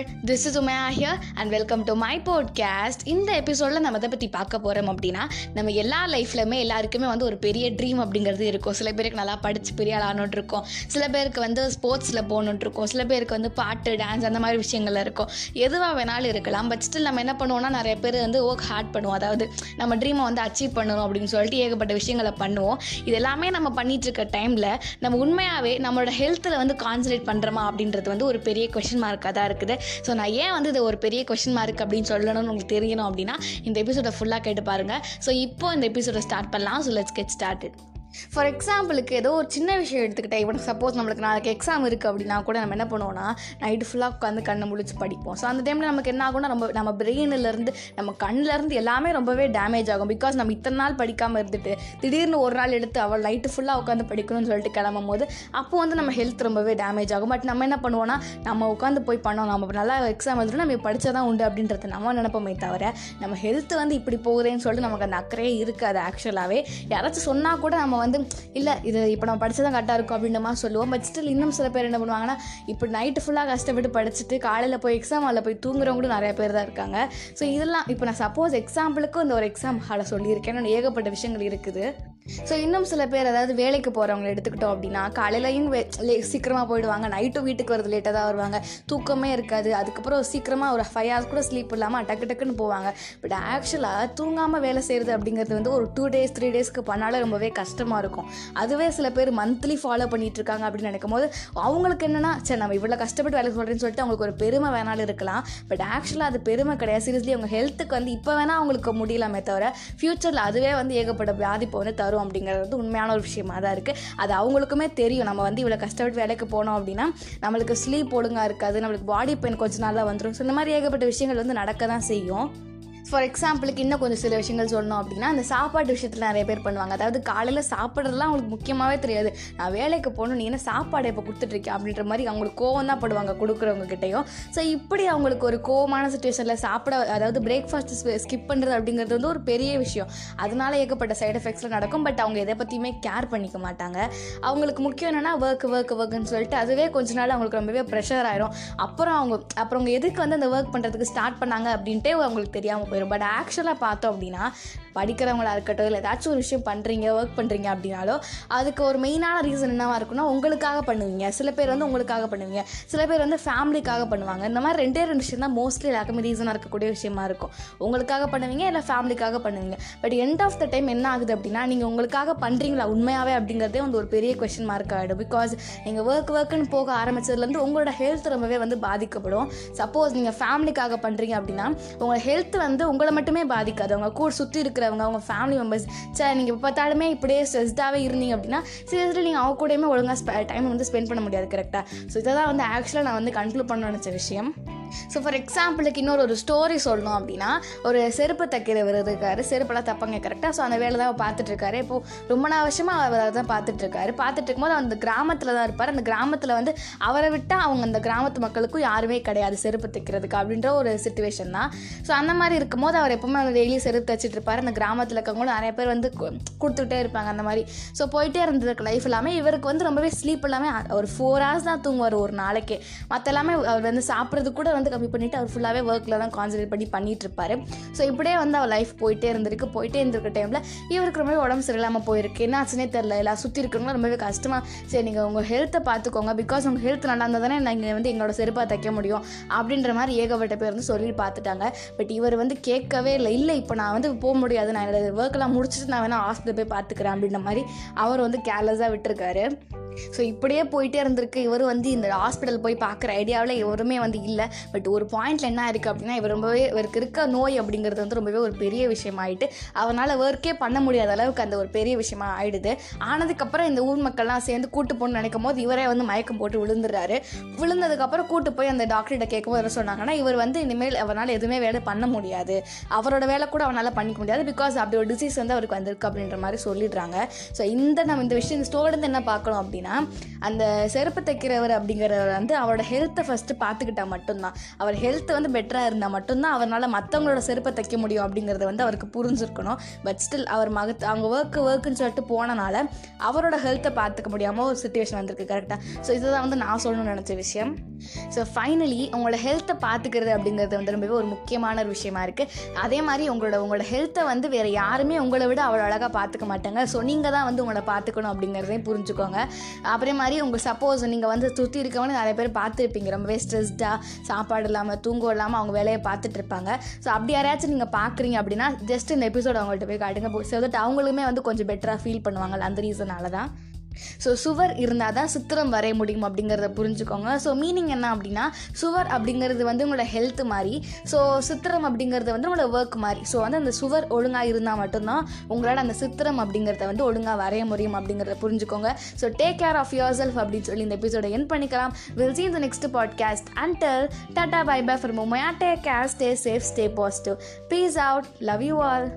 There this is Umaiya here and welcome to my podcast இந்த எபிசோடில் நம்ம எதை பற்றி பார்க்க போகிறோம் அப்படின்னா நம்ம எல்லா லைஃப்லையுமே எல்லாருக்குமே வந்து ஒரு பெரிய ட்ரீம் அப்படிங்கிறது இருக்கும். சில பேருக்கு நல்லா படித்து பெரிய ஆள் இருக்கும். சில பேருக்கு வந்து ஸ்போர்ட்ஸில் போகணுன்ட்டு இருக்கும். சில பேருக்கு வந்து பாட்டு டான்ஸ் அந்த மாதிரி விஷயங்கள்ல இருக்கும். எதுவாக வேணாலும் இருக்கலாம். பட் ஸ்டில் நம்ம என்ன பண்ணுவோம்னா நிறைய பேர் வந்து ஒர்க் ஹார்ட் பண்ணுவோம். அதாவது நம்ம ட்ரீமை வந்து அச்சீவ் பண்ணணும் அப்படின்னு சொல்லிட்டு ஏகப்பட்ட விஷயங்களை பண்ணுவோம். இது எல்லாமே நம்ம பண்ணிட்டு இருக்க டைமில் நம்ம உண்மையாகவே நம்மளோட ஹெல்த்தில் வந்து கான்சன்ட்ரேட் பண்ணுறோமா அப்படின்றது வந்து ஒரு பெரிய கொஷின் மார்க்காக தான் இருக்குது. ஸோ நான் ஏன் வந்து இது ஒரு பெரிய கொஷின் மார்க் அப்படின்னு சொல்லணும்னு உங்களுக்கு தெரியணும் அப்படின்னா இந்த எபிசோட ஃபுல்லாக கேட்டு பாருங்கள் ஸோ இப்போ இந்த எபிசோட ஸ்டார்ட் பண்ணலாம். So let's get started for எக்ஸாம்பிளுக்கு ஏதோ ஒரு சின்ன விஷயம் எடுத்துக்கிட்டேன். இப்போ சப்போஸ் நம்மளுக்கு நாளைக்கு எக்ஸாம் இருக்குது அப்படின்னா கூட நம்ம என்ன பண்ணுவோம்னா நைட்டு ஃபுல்லாக உட்காந்து கண்ணை முழிச்சு படிப்போம். ஸோ அந்த டைமில் நமக்கு என்ன ஆகும்னா நம்ம நம்ம பிரெயினிலேருந்து நம்ம கண்ணிலேருந்து எல்லாமே ரொம்பவே டேமேஜ் ஆகும். பிகாஸ் நம்ம இத்தனை நாள் படிக்காமல் இருந்துட்டு திடீர்னு ஒரு நாள் எடுத்து அவள் நைட்டு ஃபுல்லாக உட்காந்து படிக்கணும்னு சொல்லிட்டு கிளம்பும் போது அப்போ வந்து நம்ம ஹெல்த் ரொம்பவே டேமேஜ் ஆகும். பட் நம்ம என்ன பண்ணுவோம்னா நம்ம உட்காந்து போய் பண்ணோம். நம்ம நல்லா எக்ஸாம் எழுதுனா நம்ம படித்தா தான் உண்டு அப்படின்றது நம்ம நினைப்போமே தவிர நம்ம ஹெல்த் வந்து இப்படி போகுதேன்னு சொல்லிட்டு நமக்கு அந்த அக்கறையே இருக்காது ஆக்சுவலாகவே யாராச்சும் சொன்னால் கூட நம்ம வந்து இல்லை இது இப்போ நம்ம படித்ததான் கரெக்டாக இருக்கும் அப்படின்ற மாதிரி சொல்லுவோம். பட் ஸ்டில் இன்னும் சில பேர் என்ன பண்ணுவாங்கன்னா இப்போ நைட்டு ஃபுல்லாக கஷ்டப்பட்டு படிச்சுட்டு காலையில் போய் எக்ஸாம் ஹாலில் போய் தூங்குறவங்களும் நிறைய பேர் தான் இருக்காங்க. ஸோ இதெல்லாம் இப்போ நான் சப்போஸ் எக்ஸாம்பிளுக்கும் இந்த ஒரு எக்ஸாம் ஹாலை சொல்லியிருக்கேன். ஏகப்பட்ட விஷயங்கள் இருக்குது. ஸோ இன்னும் சில பேர் அதாவது வேலைக்கு போகிறவங்களை எடுத்துக்கிட்டோம் அப்படின்னா காலையிலையும் லே- சீக்கிரமாக போயிடுவாங்க. நைட்டும் வீட்டுக்கு வரது லேட்டாக தான் வருவாங்க. தூக்கமே இருக்காது. அதுக்கப்புறம் சீக்கிரமாக ஒரு ஃபைவ் ஹவர்ஸ் கூட ஸ்லீப் இல்லாமல் டக்கு டக்குன்னு போவாங்க. பட் ஆக்சுவலாக தூங்காமல் வேலை செய்கிறது அப்படிங்கிறது வந்து ஒரு டூ டேஸ் த்ரீ டேஸ்க்கு பண்ணாலும் ரொம்பவே கஷ்டமாக இருக்கும். அதுவே சில பேர் மந்த்லி ஃபாலோ பண்ணிட்டு இருக்காங்க அப்படின்னு நினைக்கும் போது அவங்களுக்கு என்னன்னா சரி நம்ம இவ்வளோ கஷ்டப்பட்டு வேலை சொல்கிறேன்னு சொல்லிட்டு அவங்களுக்கு ஒரு பெருமை வேணாலும் இருக்கலாம். பட் ஆக்சுவலாக அது பெருமை கிடையாது. சீரியஸ்லி அவங்க ஹெல்த்துக்கு வந்து இப்போ வேணால் அவங்களுக்கு முடியலாமே தவிர ஃப்யூச்சரில் அதுவே வந்து ஏகப்பட்ட பாதிப்பை வந்து வரும் அப்படிங்கிறது வந்து உண்மையான ஒரு விஷயமா தான் இருக்குது அது அவங்களுக்குமே தெரியும். நம்ம வந்து இவ்வளோ கஷ்டப்பட்டு வேலைக்கு போனோம் அப்படின்னா நம்மளுக்கு ஸ்லீப் ஒழுங்காக இருக்காது. நம்மளுக்கு பாடி பெயின் கொஞ்ச நாளில் வந்துடும் ஸோ இந்த மாதிரி ஏகப்பட்ட விஷயங்கள் வந்து நடக்க தான் செய்யும். ஃபார் எக்ஸாம்பிளுக்கு இன்னும் கொஞ்சம் சில விஷயங்கள் சொல்லணும் அப்படின்னா அந்த சாப்பாட்டு விஷயத்தில் நிறைய பேர் பண்ணுவாங்க. அதாவது காலையில் சாப்பிட்றதுலாம் அவங்களுக்கு முக்கியமாகவே தெரியாது. நான் வேலைக்கு போகணும் நீ என்ன சாப்பாடு இப்போ கொடுத்துட்ருக்கேன் அப்படின்ற மாதிரி அவங்களுக்கு கோவம் தான் படுவாங்க கொடுக்குறவங்க கிட்டேயும் ஸோ இப்படி அவங்களுக்கு ஒரு கோவமான சுச்சுவேஷனில் சாப்பிட அதாவது பிரேக்ஃபாஸ்ட் ஸ்கிப் பண்ணுறது அப்படிங்கிறது வந்து ஒரு பெரிய விஷயம். அதனால ஏகப்பட்ட சைட் எஃபெக்ட்ஸ்லாம் நடக்கும். பட் அவங்க எதை பற்றியுமே கேர் பண்ணிக்க மாட்டாங்க. அவங்களுக்கு முக்கியம் என்னென்னா ஒர்க் ஒர்க் ஒர்க்குன்னு சொல்லிட்டு அதுவே கொஞ்ச நாள் அவங்களுக்கு ரொம்பவே ப்ரெஷர் ஆயிரும். அப்புறம் அவங்க அப்புறம் அவங்க எதுக்கு வந்து அந்த ஒர்க் பண்ணுறதுக்கு ஸ்டார்ட் பண்ணாங்க அப்படின்ட்டே அவங்களுக்கு தெரியாமல் போயிடும் பட் ஆக்சுவலாக பார்த்தோம் அப்படின்னா படிக்கிறவங்களா இருக்கட்டும் இல்லை ஏதாச்சும் ஒரு விஷயம் பண்ணுறீங்க ஒர்க் பண்ணுறீங்க அப்படின்னாலோ அதுக்கு ஒரு மெயினான ரீசன் என்னவாக இருக்குன்னா உங்களுக்காக பண்ணுவீங்க. சில பேர் வந்து உங்களுக்காக பண்ணுவீங்க. சில பேர் வந்து ஃபேமிலிக்காக பண்ணுவாங்க. இந்த மாதிரி ரெண்டே ரெண்டு விஷயம் தான் மோஸ்ட்லி எல்லாருக்குமே ரீசனாக இருக்கக்கூடிய விஷயமா இருக்கும். உங்களுக்காக பண்ணுவீங்க இல்லை ஃபேமிலிக்காக பண்ணுவீங்க. But end of the time என்ன ஆகுது அப்படின்னா நீங்கள் உங்களுக்காக பண்ணுறீங்களா உண்மையாகவே அப்படிங்கிறதே வந்து ஒரு பெரிய கொஷின் மார்க் ஆகிடும் பிகாஸ் நீங்கள் ஒர்க் ஒர்க்குன்னு போக ஆரம்பிச்சதுலேருந்து உங்களோட ஹெல்த் ரொம்பவே வந்து பாதிக்கப்படும். சப்போஸ் நீங்கள் ஃபேமிலிக்காக பண்ணுறீங்க அப்படின்னா உங்கள் ஹெல்த் வந்து உங்களை மட்டுமே பாதிக்காது. அவங்க கூட சுற்றி இருக்கிறவங்க அவங்க ஃபேமிலி மெம்பர்ஸ் சரி நீங்கள் இப்போ பார்த்தாலுமே இப்படியே ஸ்ட்ரெஸ்டாகவே இருந்தீங்க அப்படின்னா சீரியஸ்லி நீங்கள் அவங்க கூடயுமே ஒழுங்காக டைம் வந்து ஸ்பெண்ட் பண்ண முடியாது கரெக்டாக ஸோ இதை தான் வந்து ஆக்சுவலாக நான் வந்து கன்க்ளூட் பண்ண நினச்ச விஷயம். ஸோ ஃபார் எக்ஸாம்பிளுக்கு இன்னொரு ஒரு ஸ்டோரி சொல்லணும் அப்படின்னா ஒரு செருப்பு தைக்கிறவர் இருக்காரு செருப்பெல்லாம் தப்பாங்க கரெக்டாக ஸோ அந்த வேலை தான் அவர் பார்த்துட்ருக்காரு இப்போது ரொம்ப நாள் வருஷமாக அவர் அதை தான் பார்த்துட்ருக்காரு பார்த்துட்டு இருக்கும்போது அந்த கிராமத்தில் தான் இருப்பார். அந்த கிராமத்தில் வந்து அவரை விட்டால் அவங்க அந்த கிராமத்து மக்களுக்கும் யாருமே கிடையாது செருப்பு தைக்கிறதுக்கு அப்படின்ற ஒரு சுச்சுவேஷன் தான். ஸோ அந்த மாதிரி இருக்கும்போது அவர் எப்பவுமே அந்த டெய்லி செருப்பு தைச்சிட்டு இருப்பார். அந்த கிராமத்தில் இருக்கவங்களும் நிறைய பேர் வந்து கொடுத்துக்கிட்டே இருப்பாங்க அந்த மாதிரி. ஸோ போயிட்டே இருந்ததுக்கு லைஃப் எல்லாமே. இவருக்கு வந்து ரொம்பவே ஸ்லீப் எல்லாமே ஒரு ஃபோர் ஹவர்ஸ் தான் தூங்குவார் ஒரு நாளைக்கு. மற்ற எல்லாமே அவர் வந்து சாப்பிட்றது கூட வந்து கம்மி பண்ணிட்டு அவர் ஃபுல்லாகவே ஒர்க்கில் தான் கான்சன்ட்ரேட் பண்ணி பண்ணிகிட்ருப்பாரு ஸோ இப்படியே வந்து அவர் லைஃப் போயிட்டே இருந்திருக்கு. போயிட்டே இருந்திருக்க டைமில் இவருக்கு ரொம்பவே உடம்பு சரியில்லாமல் போயிருக்கு. என்ன ஆச்சுனே தெரில எல்லாம் சுற்றி இருக்கிறவங்க ரொம்பவே கஷ்டமாக சரி நீங்கள் உங்கள் ஹெல்த்தை பார்த்துக்கோங்க. பிகாஸ் உங்கள் ஹெல்த் நல்லா இருந்தால் தானே நீங்கள் வந்து எங்களோட செருப்பாக தைக்க முடியும். அப்படின்ற மாதிரி ஏகப்பட்ட பேர் வந்து சொல்லி பார்த்துட்டாங்க. பட் இவர் வந்து கேட்கவே இல்லை. இல்லை இப்போ நான் வந்து போக முடியாது. நான் என்னோட ஒர்க்கெல்லாம் முடிச்சுட்டு நான் வேணால் ஹாஸ்பிட்டல் போய் பார்த்துக்கிறேன் அப்படின்ற மாதிரி அவர் வந்து கேர்லெஸ்ஸாக விட்டுருக்காரு. ஸோ இப்படியே போயிட்டே இருந்திருக்கு. இவர் வந்து இந்த ஹாஸ்பிட்டல் போய் பார்க்குற ஐடியாவில் இவருமே வந்து இல்லை. பட் ஒரு பாயிண்ட்ல என்ன இருக்குது அப்படின்னா இவர் ரொம்பவே இவருக்கு இருக்க நோய் அப்படிங்கிறது வந்து ரொம்பவே ஒரு பெரிய விஷயமாயிட்டு அவனால் ஒர்க்கே பண்ண முடியாத அளவுக்கு அந்த ஒரு பெரிய விஷயமா ஆயிடுது. ஆனதுக்கப்புறம் இந்த ஊர் மக்கள்லாம் சேர்ந்து கூட்டு போகணும்னு நினைக்கும் போது இவரே வந்து மயக்கம் போட்டு விழுந்துடுறாரு. விழுந்ததுக்கப்புறம் கூட்டு போய் அந்த டாக்டர்கிட்ட கேட்கும்போது என்ன சொன்னாங்கன்னா இவர் வந்து இனிமேல் அவனால் எதுவுமே வேலை பண்ண முடியாது. அவரோட வேலை கூட அவனால் பண்ணிக்க முடியாது. பிகாஸ் அப்படி ஒரு டிசீஸ் வந்து அவருக்கு வந்திருக்கு அப்படின்ற மாதிரி சொல்லிடுறாங்க. ஸோ இந்த நம்ம இந்த விஷயம் இந்த ஸ்டோரிலேருந்து என்ன பார்க்கணும் அப்படின்னா அந்த செருப்பு தைக்கிறவர் அப்படிங்கிறவர் வந்து அவரோட ஹெல்த்தை ஃபஸ்ட்டு பார்த்துக்கிட்டா மட்டும்தான். அவர் ஹெல்த் வந்து பெட்டராக இருந்தால் மட்டும்தான் அவரால் மற்றவங்களோட செருப்பை தைக்க முடியும் அப்படிங்கிறத வந்து அவருக்கு புரிஞ்சிருக்கணும். பட் ஸ்டில் அவர் மகத்து அவங்க ஒர்க்கு ஒர்க்குன்னு சொல்லிட்டு போனனால அவரோட ஹெல்த்தை பார்த்துக்க முடியாமல் ஒரு சுச்சுவேஷன் வந்திருக்கு கரெக்டாக ஸோ இதுதான் வந்து நான் சொல்லணும்னு நினச்ச விஷயம். ஸோ ஃபைனலி உங்களோட ஹெல்த்தை பார்த்துக்கிறது அப்படிங்கிறது வந்து ரொம்பவே ஒரு முக்கியமான ஒரு விஷயமா இருக்குது அதே மாதிரி உங்களோட உங்களோட ஹெல்த்தை வந்து வேறு யாருமே உங்களை விட அவ்வளோ அழகாக பார்த்துக்க மாட்டாங்க. ஸோ நீங்கள் தான் வந்து உங்களை பார்த்துக்கணும் அப்படிங்கிறதையும் புரிஞ்சுக்கோங்க. அப்புறம் மாதிரி உங்கள் சப்போஸ் நீங்கள் வந்து சுற்றி இருக்கவங்க நிறைய பேர் பார்த்துருப்பீங்க. ரொம்பவே ஸ்ட்ரெஸ்டாக சாப்பாடு இல்லாமல் தூங்க இல்லாமல் அவங்க வேலையை பார்த்துட்டு இருப்பாங்க. ஸோ அப்படி யாரையாச்சும் நீங்கள் பார்க்குறீங்க அப்படின்னா ஜஸ்ட் இந்த எபிசோட் அவங்கள்ட்ட போய் காட்டுங்க. ஸோ தட் அவங்களுமே வந்து கொஞ்சம் பெட்டராக ஃபீல் பண்ணுவாங்க அந்த ரீசனால தான் ஸோ சுவர் இருந்தால் தான் சித்திரம் வரைய முடியும் அப்படிங்கிறத புரிஞ்சுக்கோங்க. ஸோ மீனிங் என்ன அப்படின்னா சுவர் அப்படிங்கிறது வந்து உங்களோட ஹெல்த் மாதிரி ஸோ சித்திரம் அப்படிங்கிறது வந்து உங்களோட ஒர்க் மாதிரி. ஸோ வந்து அந்த சுவர் ஒழுங்காக இருந்தால் மட்டும்தான் உங்களால் அந்த சித்திரம் அப்படிங்கிறத வந்து ஒழுங்காக வரைய முடியும் அப்படிங்கிறத புரிஞ்சுக்கோங்க. So take care of yourself அப்படின்னு சொல்லி இந்த எபிசோட என் பண்ணிக்கலாம். வில் சீன் இந்த next podcast until tata bye bye for மொமையா take care stay safe stay positive peace out love you all